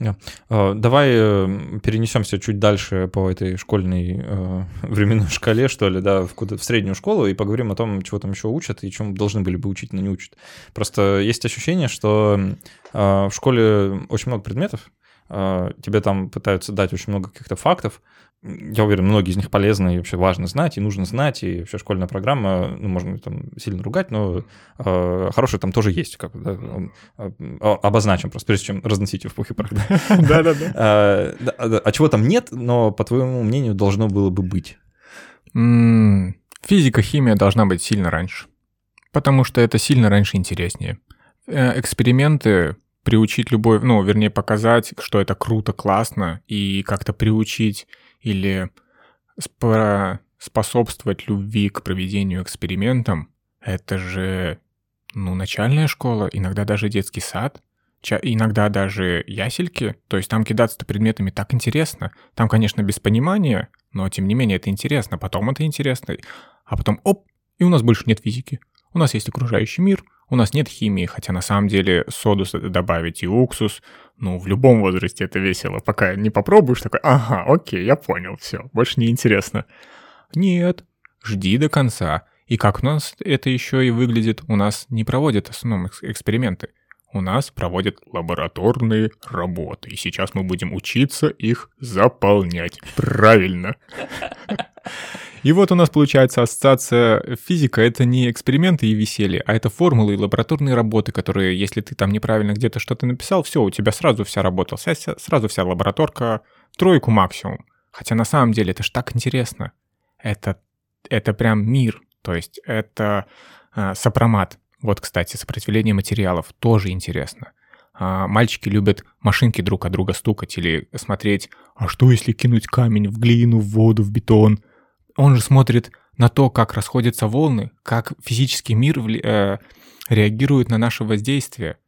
Yeah. Uh, давай uh, перенесемся чуть дальше по этой школьной uh, (laughs) временной шкале, что ли, да, в, куда, в среднюю школу, и поговорим о том, чего там еще учат и чему должны были бы учить, но не учат. Просто есть ощущение, что в школе очень много предметов, тебе там пытаются дать очень много каких-то фактов, я уверен, многие из них полезны и вообще важно знать, и нужно знать, и вообще школьная программа, ну, можно там сильно ругать, но э, хорошая там тоже есть, как да, э, обозначим просто, прежде чем разносить ее в пух и прах. (laughs) Да-да-да. (laughs) А, а чего там нет, но, по твоему мнению, должно было бы быть? Физика, химия должна быть сильно раньше, потому что это сильно раньше интереснее. Э, эксперименты приучить любой, ну, вернее, показать, что это круто, классно, и как-то приучить или способствовать любви к проведению экспериментам, это же, ну, начальная школа, иногда даже детский сад, иногда даже ясельки, то есть там кидаться-то предметами так интересно. Там, конечно, без понимания, но тем не менее это интересно, потом это интересно, а потом оп, и у нас больше нет физики. У нас есть окружающий мир, у нас нет химии, хотя на самом деле соду добавить и уксус, ну, в любом возрасте это весело. Пока не попробуешь, такой, ага, окей, я понял, все, больше не интересно. Нет, жди до конца. И как у нас это еще и выглядит, у нас не проводят в основном эксперименты. У нас проводят лабораторные работы, и сейчас мы будем учиться их заполнять. Правильно. И вот у нас получается ассоциация физика — это не эксперименты и веселье, а это формулы и лабораторные работы, которые, если ты там неправильно где-то что-то написал, все, у тебя сразу вся работа, вся, сразу вся лабораторка, тройку максимум. Хотя на самом деле это ж так интересно. Это, это прям мир, то есть это э, сопромат. Вот, кстати, сопротивление материалов тоже интересно. А, мальчики любят машинки друг от друга стукать или смотреть, а что если кинуть камень в глину, в воду, в бетон? Он же смотрит на то, как расходятся волны, как физический мир э, реагирует на наше воздействие.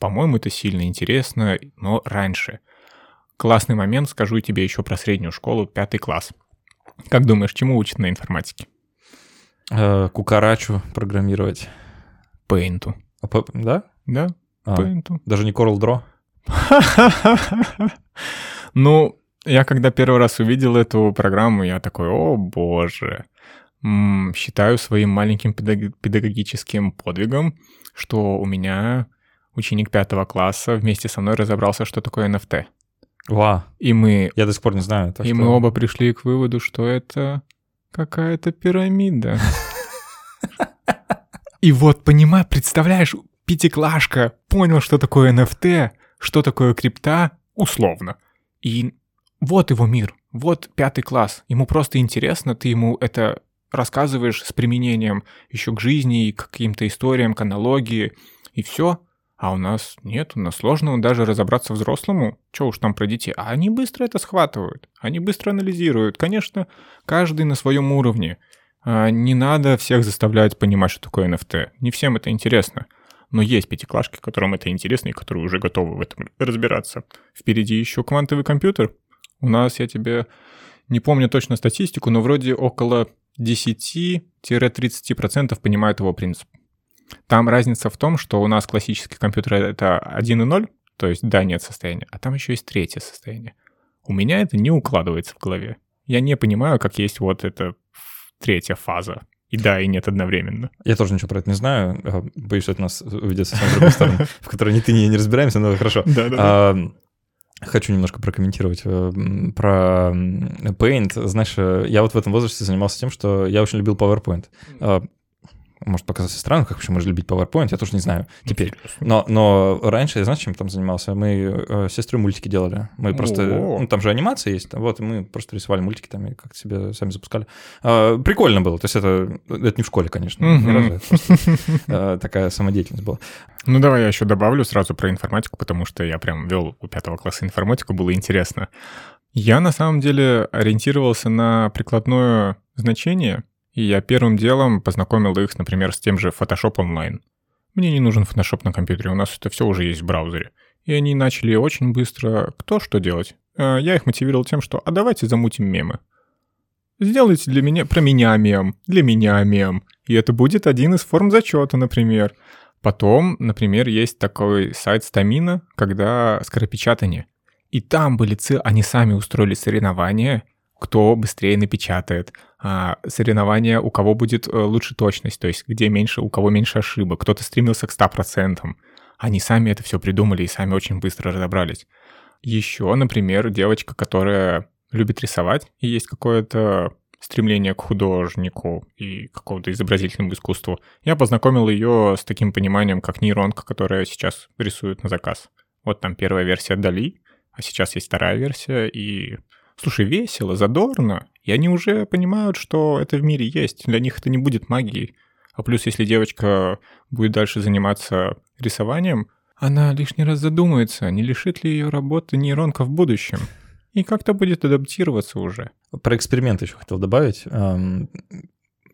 По-моему, это сильно интересно, но раньше. Классный момент, скажу тебе еще про среднюю школу, пятый класс. Как думаешь, чему учат на информатике? Э, кукарачу программировать. Пейнту. А, да? Да, а, Пейнту. Даже не Coral Draw? (laughs) ну, я когда первый раз увидел эту программу, я такой, о боже. М-м, считаю своим маленьким педагогическим подвигом, что у меня ученик пятого класса вместе со мной разобрался, что такое NFT. Ва. И мы... Я до сих пор не знаю. и что... мы оба пришли к выводу, что это какая-то пирамида. (laughs) И вот, понимаю, представляешь, пятиклашка понял, что такое NFT, что такое крипта, условно. И вот его мир, вот пятый класс. Ему просто интересно, ты ему это рассказываешь с применением еще к жизни, к каким-то историям, к аналогии, и все. А у нас нет, у нас сложно даже разобраться взрослому, что уж там про детей. А они быстро это схватывают, они быстро анализируют. Конечно, каждый на своем уровне. А, не надо всех заставлять понимать, что такое NFT. Не всем это интересно. Но есть пятиклашки, которым это интересно и которые уже готовы в этом разбираться. Впереди еще квантовый компьютер. У нас, я тебе не помню точно статистику, но вроде около 10-30% понимают его принцип. Там разница в том, что у нас классический компьютер — это 1 и 0, то есть да, нет состояния, а там еще есть третье состояние. У меня это не укладывается в голове. Я не понимаю, как есть вот эта третья фаза. И да, и нет одновременно. Я тоже ничего про это не знаю. А, боюсь, что это нас уведет совсем в другую сторону, (laughs) в которой ни ты, ни я не разбираемся, но хорошо. Да, да. Хочу немножко прокомментировать э, про Paint. Знаешь, э, я вот в этом возрасте занимался тем, что я очень любил PowerPoint может показаться странным, как вообще можно любить PowerPoint, я тоже не знаю теперь. Но, но раньше, я знаю, чем там занимался? Мы э, с сестрой мультики делали. Мы просто... Ну, там же анимация есть, вот, и мы просто рисовали мультики там и как-то себе сами запускали. Э, прикольно было, то есть это, это не в школе, конечно, ни разу, э, такая самодеятельность была. Ну, давай я еще добавлю сразу про информатику, потому что я прям вел у пятого класса информатику, было интересно. Я на самом деле ориентировался на прикладное значение, и я первым делом познакомил их, например, с тем же Photoshop Online. Мне не нужен Photoshop на компьютере, у нас это все уже есть в браузере. И они начали очень быстро кто что делать. А, я их мотивировал тем, что «а давайте замутим мемы». Сделайте для меня, про меня мем, для меня мем. И это будет один из форм зачета, например. Потом, например, есть такой сайт Стамина, когда скоропечатание. И там были ци... они сами устроили соревнования, кто быстрее напечатает, а, соревнования, у кого будет э, лучше точность, то есть где меньше, у кого меньше ошибок. Кто-то стремился к 100%. Они сами это все придумали и сами очень быстро разобрались. Еще, например, девочка, которая любит рисовать, и есть какое-то стремление к художнику и какому-то изобразительному искусству. Я познакомил ее с таким пониманием, как нейронка, которая сейчас рисует на заказ. Вот там первая версия Дали, а сейчас есть вторая версия, и слушай, весело, задорно, и они уже понимают, что это в мире есть. Для них это не будет магией. А плюс, если девочка будет дальше заниматься рисованием, она лишний раз задумается, не лишит ли ее работы нейронка в будущем. И как-то будет адаптироваться уже. Про эксперимент еще хотел добавить.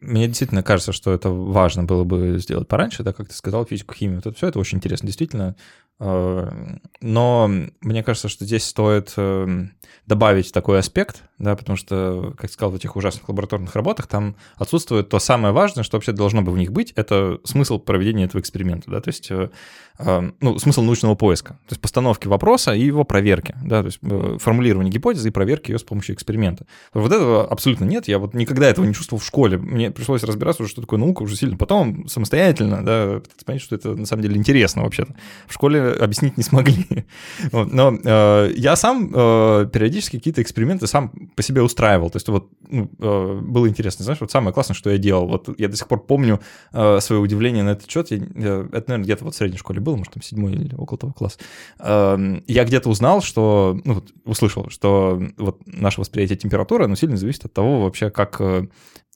Мне действительно кажется, что это важно было бы сделать пораньше, да, как ты сказал, физику, химию. Вот это все это очень интересно, действительно. Э, но мне кажется, что здесь стоит эм, добавить такой аспект, да, потому что, как сказал, в этих ужасных лабораторных работах там отсутствует то самое важное, что вообще должно бы в них быть, это смысл проведения этого эксперимента, да, то есть, э, эм, ну, смысл научного поиска, то есть постановки вопроса и его проверки, да, то есть э, формулирование гипотезы и проверки ее с помощью эксперимента. Вот этого абсолютно нет, я вот никогда этого не чувствовал в школе, мне пришлось разбираться уже, что такое наука, уже сильно потом, самостоятельно, да, понять, что это на самом деле интересно вообще-то. В школе объяснить не смогли. (laughs) Но э, я сам э, периодически какие-то эксперименты сам по себе устраивал. То есть вот ну, э, было интересно. Знаешь, вот самое классное, что я делал. Вот я до сих пор помню э, свое удивление на этот счет. Я, это, наверное, где-то вот в средней школе было, может, там седьмой или около того класс. Э, я где-то узнал, что, ну, вот, услышал, что вот наше восприятие температуры, оно сильно зависит от того вообще, как... Э,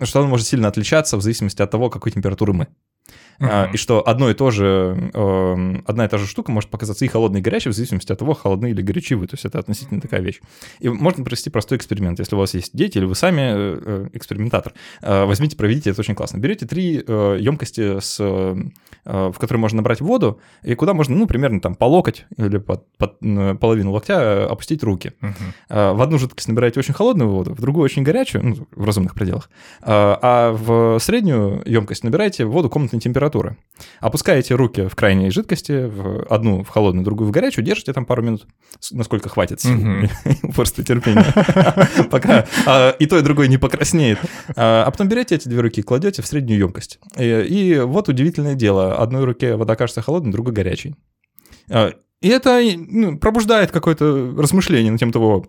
что оно может сильно отличаться в зависимости от того, какой температуры мы. Uh-huh. И что одно и то же, эм, одна и та же штука может показаться и холодной, и горячей, в зависимости от того, холодны или горячи вы. То есть это относительно такая вещь. И можно провести простой эксперимент. Если у вас есть дети, или вы сами э, э, экспериментатор, э, возьмите, проведите, это очень классно. Берете три емкости, с, в которые можно набрать воду, и куда можно, ну, примерно там по локоть или под, под половину локтя опустить руки. Uh-huh. В одну жидкость набираете очень холодную воду, в другую очень горячую, ну, в разумных пределах. А в среднюю емкость набираете воду комнатной температуры. Опускаете руки в крайней жидкости, в одну в холодную, другую в горячую, держите там пару минут, насколько хватит сил, (laughs) упорства терпения, (laughs) пока а, и то, и другое не покраснеет. А, а потом берете эти две руки, кладете в среднюю емкость. И вот удивительное дело, одной руке вода кажется холодной, другой горячей. А, и это ну, пробуждает какое-то размышление на тем того,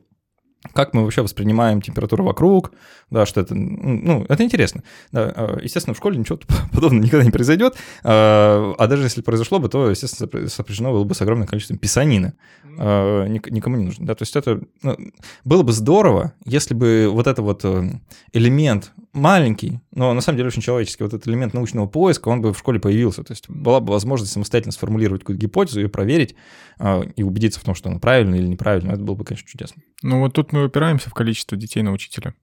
как мы вообще воспринимаем температуру вокруг, да, что это, ну, это интересно. Да, а, естественно, в школе ничего (laughs) подобного никогда не произойдет, а, а даже если произошло бы, то, естественно, сопряжено было бы с огромным количеством писанины. А, никому не нужно, да, то есть это ну, было бы здорово, если бы вот это вот э, элемент маленький, но на самом деле очень человеческий, вот этот элемент научного поиска, он бы в школе появился, то есть была бы возможность самостоятельно сформулировать какую-то гипотезу, ее проверить и убедиться в том, что она правильная или неправильная, это было бы, конечно, чудесно. Ну вот тут мы упираемся в количество детей на учителя.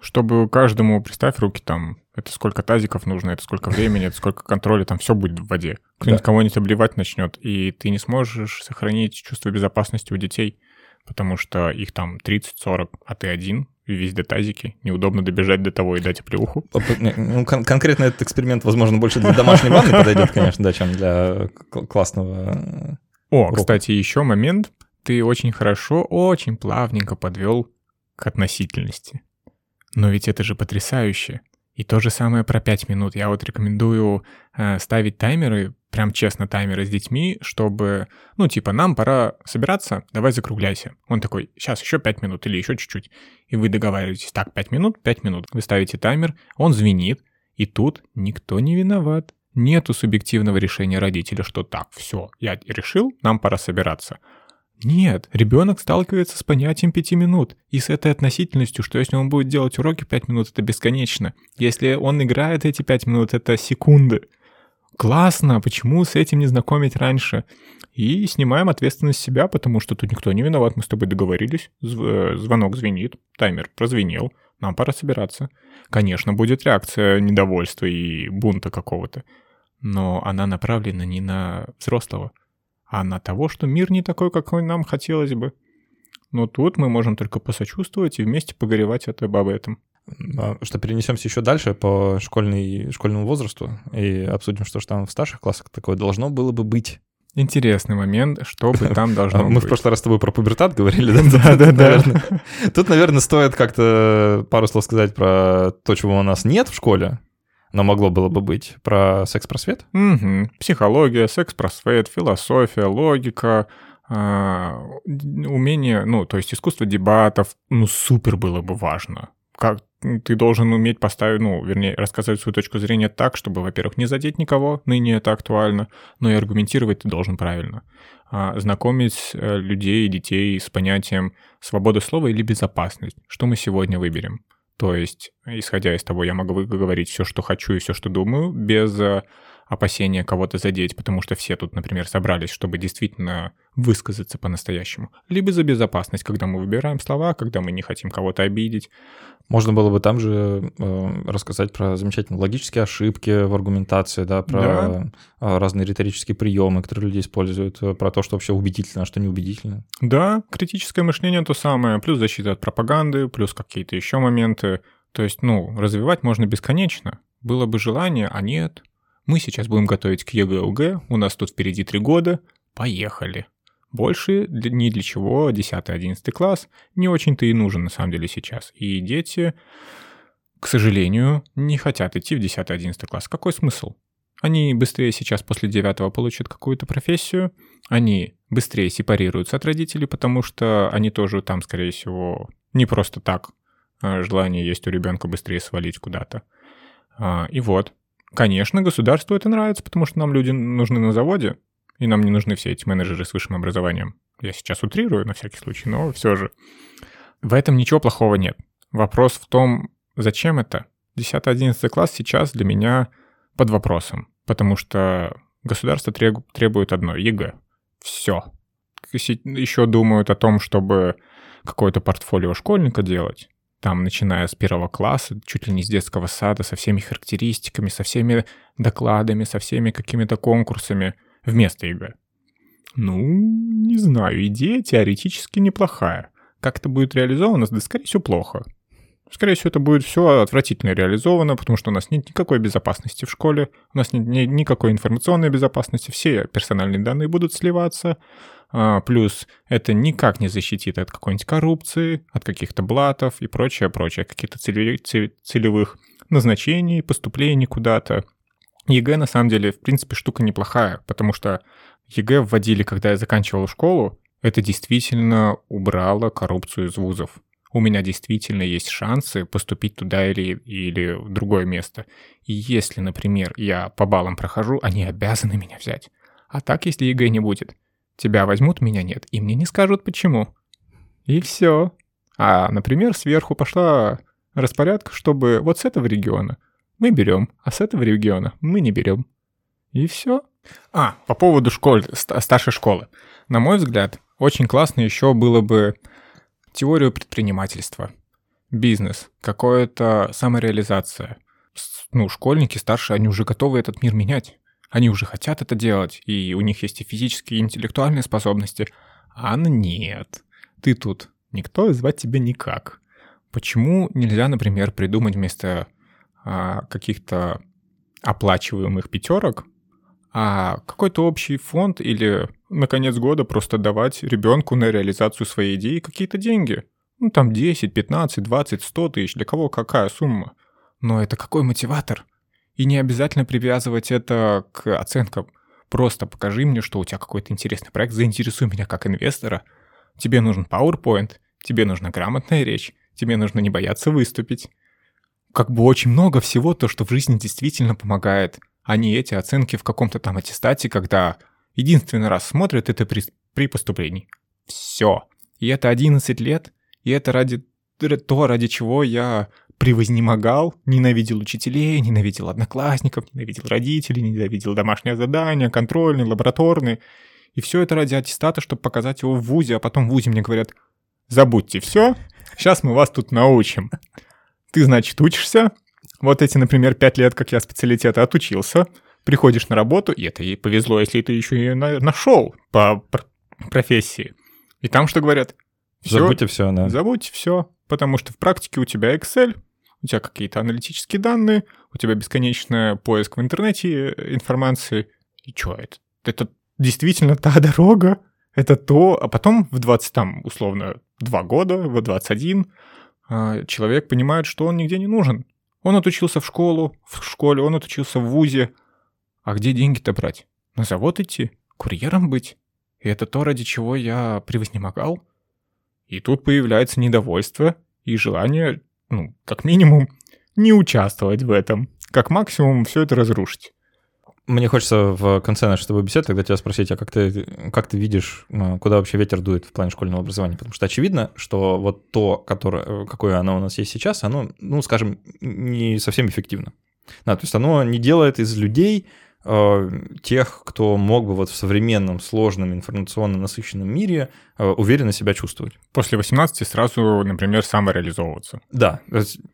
Чтобы каждому, представь руки там, это сколько тазиков нужно, это сколько времени, это сколько контроля, там все будет в воде. Кто-нибудь да. кого-нибудь обливать начнет, и ты не сможешь сохранить чувство безопасности у детей, потому что их там 30-40, а ты один, везде тазики, неудобно добежать до того и дать оплеуху. Ну, кон- конкретно этот эксперимент, возможно, больше для домашней ванны подойдет, конечно, да, чем для классного О, урока. кстати, еще момент ты очень хорошо, очень плавненько подвел к относительности. Но ведь это же потрясающе. И то же самое про 5 минут. Я вот рекомендую э, ставить таймеры, прям честно таймеры с детьми, чтобы, ну, типа, нам пора собираться, давай закругляйся. Он такой, сейчас еще 5 минут или еще чуть-чуть. И вы договариваетесь, так, 5 минут, 5 минут. Вы ставите таймер, он звенит, и тут никто не виноват. Нету субъективного решения родителя, что так, все, я решил, нам пора собираться. Нет, ребенок сталкивается с понятием пяти минут и с этой относительностью, что если он будет делать уроки пять минут, это бесконечно. Если он играет эти пять минут, это секунды. Классно, почему с этим не знакомить раньше? И снимаем ответственность с себя, потому что тут никто не виноват, мы с тобой договорились, э, звонок звенит, таймер прозвенел, нам пора собираться. Конечно, будет реакция недовольства и бунта какого-то, но она направлена не на взрослого, а на того, что мир не такой, какой нам хотелось бы. Но тут мы можем только посочувствовать и вместе погоревать это об этом. А, что перенесемся еще дальше по школьной, школьному возрасту и обсудим, что же там в старших классах такое должно было бы быть. Интересный момент, что бы там (laughs) должно быть. Мы в прошлый раз с тобой про пубертат говорили, да? Да, да, да. Тут, наверное, стоит как-то пару слов сказать про то, чего у нас нет в школе, но могло было бы быть про секс-просвет? Угу. Психология, секс-просвет, философия, логика, э, умение, ну, то есть искусство дебатов, ну, супер было бы важно. Как ты должен уметь поставить, ну, вернее, рассказать свою точку зрения так, чтобы, во-первых, не задеть никого, ныне это актуально, но и аргументировать ты должен правильно. А, знакомить э, людей и детей с понятием свободы слова или безопасность. Что мы сегодня выберем? То есть, исходя из того, я могу говорить все, что хочу и все, что думаю, без э, опасения кого-то задеть, потому что все тут, например, собрались, чтобы действительно высказаться по-настоящему. Либо за безопасность, когда мы выбираем слова, когда мы не хотим кого-то обидеть. Можно было бы там же э, рассказать про замечательные логические ошибки в аргументации, да, про да. Э, разные риторические приемы, которые люди используют, э, про то, что вообще убедительно, а что неубедительно. Да, критическое мышление то самое, плюс защита от пропаганды, плюс какие-то еще моменты. То есть, ну, развивать можно бесконечно. Было бы желание, а нет. Мы сейчас будем готовить к ЕГЭ-ОГЭ, у нас тут впереди три года. Поехали. Больше ни для чего 10-11 класс не очень-то и нужен на самом деле сейчас. И дети, к сожалению, не хотят идти в 10-11 класс. Какой смысл? Они быстрее сейчас после 9 получат какую-то профессию, они быстрее сепарируются от родителей, потому что они тоже там, скорее всего, не просто так а желание есть у ребенка быстрее свалить куда-то. А, и вот, конечно, государству это нравится, потому что нам люди нужны на заводе, и нам не нужны все эти менеджеры с высшим образованием. Я сейчас утрирую на всякий случай, но все же. В этом ничего плохого нет. Вопрос в том, зачем это? 10-11 класс сейчас для меня под вопросом, потому что государство требует одно — ЕГЭ. Все. Еще думают о том, чтобы какое-то портфолио школьника делать, там, начиная с первого класса, чуть ли не с детского сада, со всеми характеристиками, со всеми докладами, со всеми какими-то конкурсами — вместо ЕГЭ. Ну, не знаю, идея теоретически неплохая. Как это будет реализовано, да, скорее всего, плохо. Скорее всего, это будет все отвратительно реализовано, потому что у нас нет никакой безопасности в школе, у нас нет, никакой информационной безопасности, все персональные данные будут сливаться, а, плюс это никак не защитит от какой-нибудь коррупции, от каких-то блатов и прочее, прочее, каких-то целевых назначений, поступлений куда-то. ЕГЭ, на самом деле, в принципе, штука неплохая, потому что ЕГЭ вводили, когда я заканчивал школу, Это действительно убрало коррупцию из вузов. У меня действительно есть шансы поступить туда или, или в другое место. И если, например, я по баллам прохожу, они обязаны меня взять. А так, если ЕГЭ не будет, тебя возьмут, меня нет, и мне не скажут почему. И все. А, например, сверху пошла распорядка, чтобы вот с этого региона мы берем, а с этого региона мы не берем. И все. А, по поводу школы, старшей школы. На мой взгляд, очень классно еще было бы теорию предпринимательства, бизнес, какая-то самореализация. Ну, школьники старшие, они уже готовы этот мир менять. Они уже хотят это делать, и у них есть и физические, и интеллектуальные способности. А нет. Ты тут. Никто звать тебя никак. Почему нельзя, например, придумать вместо а, каких-то оплачиваемых пятерок а какой-то общий фонд или на конец года просто давать ребенку на реализацию своей идеи какие-то деньги. Ну там 10, 15, 20, 100 тысяч, для кого какая сумма. Но это какой мотиватор? И не обязательно привязывать это к оценкам. Просто покажи мне, что у тебя какой-то интересный проект, заинтересуй меня как инвестора. Тебе нужен PowerPoint, тебе нужна грамотная речь, тебе нужно не бояться выступить. Как бы очень много всего, то, что в жизни действительно помогает – а не эти оценки в каком-то там аттестате, когда единственный раз смотрят это при, при поступлении. Все. И это 11 лет, и это ради то, ради чего я превознемогал, ненавидел учителей, ненавидел одноклассников, ненавидел родителей, ненавидел домашнее задание, контрольные, лабораторные. И все это ради аттестата, чтобы показать его в ВУЗе, а потом в ВУЗе мне говорят, забудьте все, сейчас мы вас тут научим. Ты, значит, учишься, вот эти, например, пять лет, как я специалитета отучился, приходишь на работу, и это ей повезло, если ты еще и нашел по профессии. И там что говорят? Всё, забудьте все, да. Забудьте все, потому что в практике у тебя Excel, у тебя какие-то аналитические данные, у тебя бесконечный поиск в интернете э, информации. И что это? Это действительно та (laughs) дорога, это то, а потом в 20, там, условно, 2 года, в 21, а, человек понимает, что он нигде не нужен. Он отучился в школу, в школе, он отучился в ВУЗе. А где деньги-то брать? На завод идти? Курьером быть? И это то, ради чего я превознемогал? И тут появляется недовольство и желание, ну, как минимум, не участвовать в этом. Как максимум все это разрушить. Мне хочется в конце нашей с тобой беседы тогда тебя спросить, а как ты, как ты видишь, э, куда вообще ветер дует в плане школьного образования? Потому что очевидно, что вот то, которое, какое оно у нас есть сейчас, оно, ну, скажем, не совсем эффективно. Да, то есть оно не делает из людей Э, тех, кто мог бы вот в современном, сложном, информационно насыщенном мире э, уверенно себя чувствовать. После 18 сразу, например, самореализовываться. Да.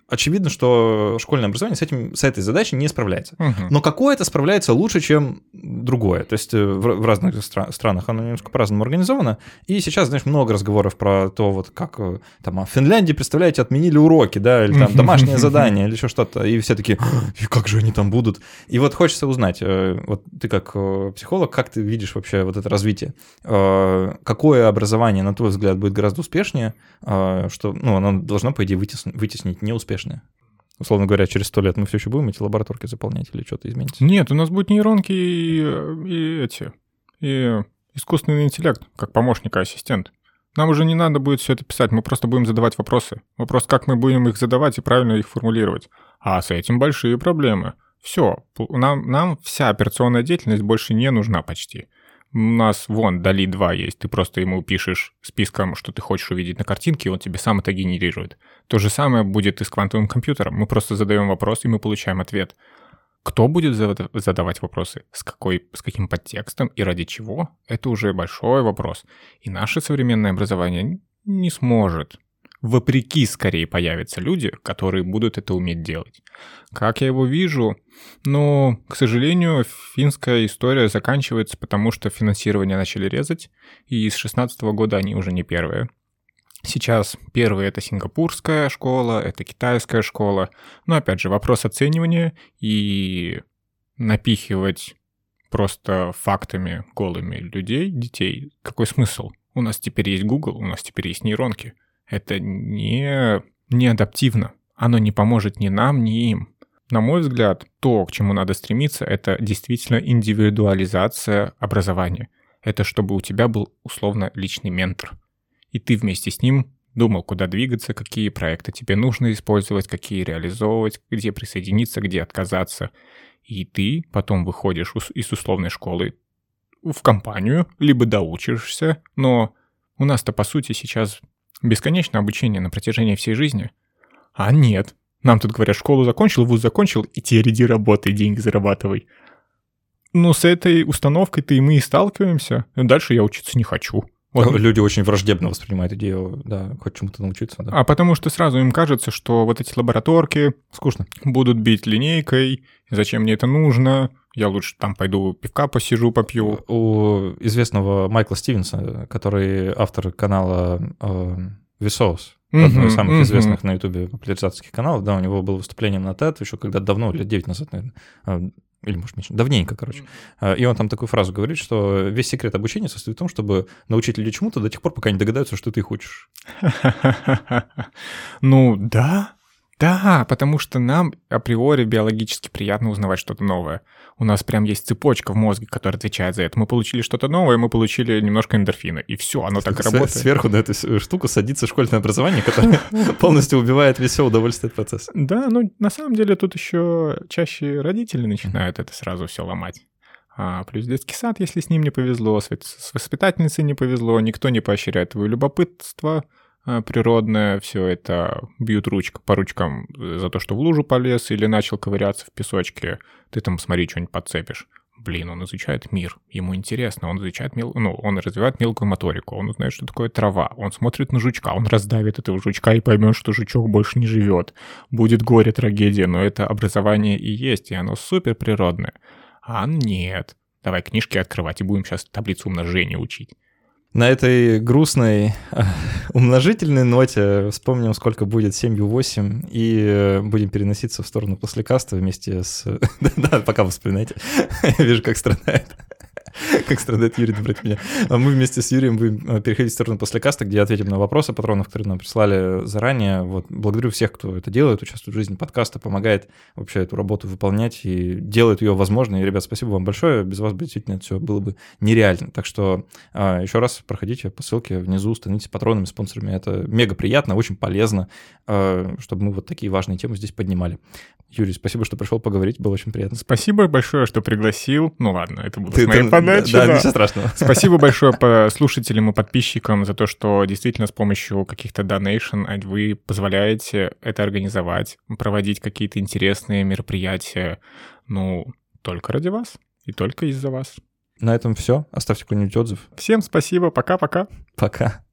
Очевидно, что школьное образование с, этим, с этой задачей не справляется. Угу. Но какое-то справляется лучше, чем другое. То есть э, в, в разных стра- странах оно немножко по-разному организовано. И сейчас, знаешь, много разговоров про то, вот как там, а в Финляндии, представляете, отменили уроки, да, или там домашнее задание, или еще что-то. И все такие, и как же они там будут? И вот хочется узнать, вот ты как э, психолог, как ты видишь вообще вот это развитие? Э, какое образование, на твой взгляд, будет гораздо успешнее, э, что, ну, оно должно, по идее, вытеснить, вытеснить неуспешное? Условно говоря, через сто лет мы все еще будем эти лабораторки заполнять или что-то изменится? Нет, у нас будут нейронки и, и эти, и искусственный интеллект, как помощник и ассистент. Нам уже не надо будет все это писать, мы просто будем задавать вопросы. Вопрос, как мы будем их задавать и правильно их формулировать. А с этим большие проблемы. Все, нам, нам вся операционная деятельность больше не нужна почти. У нас вон Дали 2 есть, ты просто ему пишешь списком, что ты хочешь увидеть на картинке, и он тебе сам это генерирует. То же самое будет и с квантовым компьютером. Мы просто задаем вопрос, и мы получаем ответ. Кто будет задавать вопросы, с, какой, с каким подтекстом и ради чего, это уже большой вопрос. И наше современное образование не сможет вопреки скорее появятся люди, которые будут это уметь делать. Как я его вижу? Ну, к сожалению, финская история заканчивается, потому что финансирование начали резать, и с 16 года они уже не первые. Сейчас первые это сингапурская школа, это китайская школа. Но опять же, вопрос оценивания и напихивать просто фактами голыми людей, детей. Какой смысл? У нас теперь есть Google, у нас теперь есть нейронки – это не, не адаптивно. Оно не поможет ни нам, ни им. На мой взгляд, то, к чему надо стремиться, это действительно индивидуализация образования. это чтобы у тебя был условно личный ментор. И ты вместе с ним думал, куда двигаться, какие проекты тебе нужно использовать, какие реализовывать, где присоединиться, где отказаться. И ты потом выходишь из условной школы в компанию, либо доучишься, но у нас-то, по сути, сейчас бесконечное обучение на протяжении всей жизни. А нет. Нам тут говорят, школу закончил, вуз закончил, и теперь иди работай, деньги зарабатывай. Ну, с этой установкой-то и мы и сталкиваемся. Дальше я учиться не хочу. Вот. Люди очень враждебно воспринимают идею, да, хоть чему-то научиться. Да. А потому что сразу им кажется, что вот эти лабораторки скучно будут бить линейкой, зачем мне это нужно, я лучше там пойду пивка посижу, попью. У известного Майкла Стивенса, который автор канала э, Vsauce, mm-hmm, одного из самых mm-hmm. известных на Ютубе популяризаторских каналов, да, у него было выступление на TED еще когда давно, лет 9 назад, наверное, э, или, может, меньше, давненько, короче. Mm-hmm. И он там такую фразу говорит, что весь секрет обучения состоит в том, чтобы научить людей чему-то до тех пор, пока не догадаются, что ты хочешь. (laughs) Ну, да, да, потому что нам априори биологически приятно узнавать что-то новое. У нас прям есть цепочка в мозге, которая отвечает за это. Мы получили что-то новое, мы получили немножко эндорфина, и все, оно так работает. Сверху на эту штуку садится школьное образование, которое (laughs) полностью убивает весь удовольствие от процесса. Да, ну на самом деле тут еще чаще родители начинают это сразу все ломать. А, плюс детский сад, если с ним не повезло, с воспитательницей не повезло, никто не поощряет твое любопытство, Э, природное, все это бьют ручка по ручкам за то, что в лужу полез или начал ковыряться в песочке, ты там смотри, что-нибудь подцепишь. Блин, он изучает мир, ему интересно, он изучает, мел... ну, он развивает мелкую моторику, он узнает, что такое трава, он смотрит на жучка, он раздавит этого жучка и поймет, что жучок больше не живет. Будет горе, трагедия, но это образование и есть, и оно супер природное. А нет. Давай книжки открывать и будем сейчас таблицу умножения учить. На этой грустной (laughs) умножительной ноте вспомним, сколько будет 7u8, и э, будем переноситься в сторону послекаста вместе с... (laughs) Да, пока вы вспоминаете. (laughs) Вижу, как страдает. (laughs) Как страдает Юрий добрать меня. А мы вместе с Юрием будем э, переходить в сторону после каста, где ответим на вопросы патронов, которые нам прислали заранее. Вот, благодарю всех, кто это делает, участвует в жизни подкаста, помогает вообще эту работу выполнять и делает ее возможной. И, ребят, спасибо вам большое. Без вас бы действительно это все было бы нереально. Так что а, еще раз проходите по ссылке внизу, становитесь патронами, спонсорами. Это мега приятно, очень полезно, а, чтобы мы вот такие важные темы здесь поднимали. Юрий, спасибо, что пришел поговорить, было очень приятно. Спасибо большое, что пригласил. Ну ладно, это было ты, с моей ты, подачи. Да, да, ничего страшного. Спасибо (laughs) большое по слушателям и подписчикам за то, что действительно с помощью каких-то донейшн вы позволяете это организовать, проводить какие-то интересные мероприятия. Ну, только ради вас и только из-за вас. На этом все. Оставьте какой-нибудь отзыв. Всем спасибо. Пока-пока. Пока. -пока. Пока.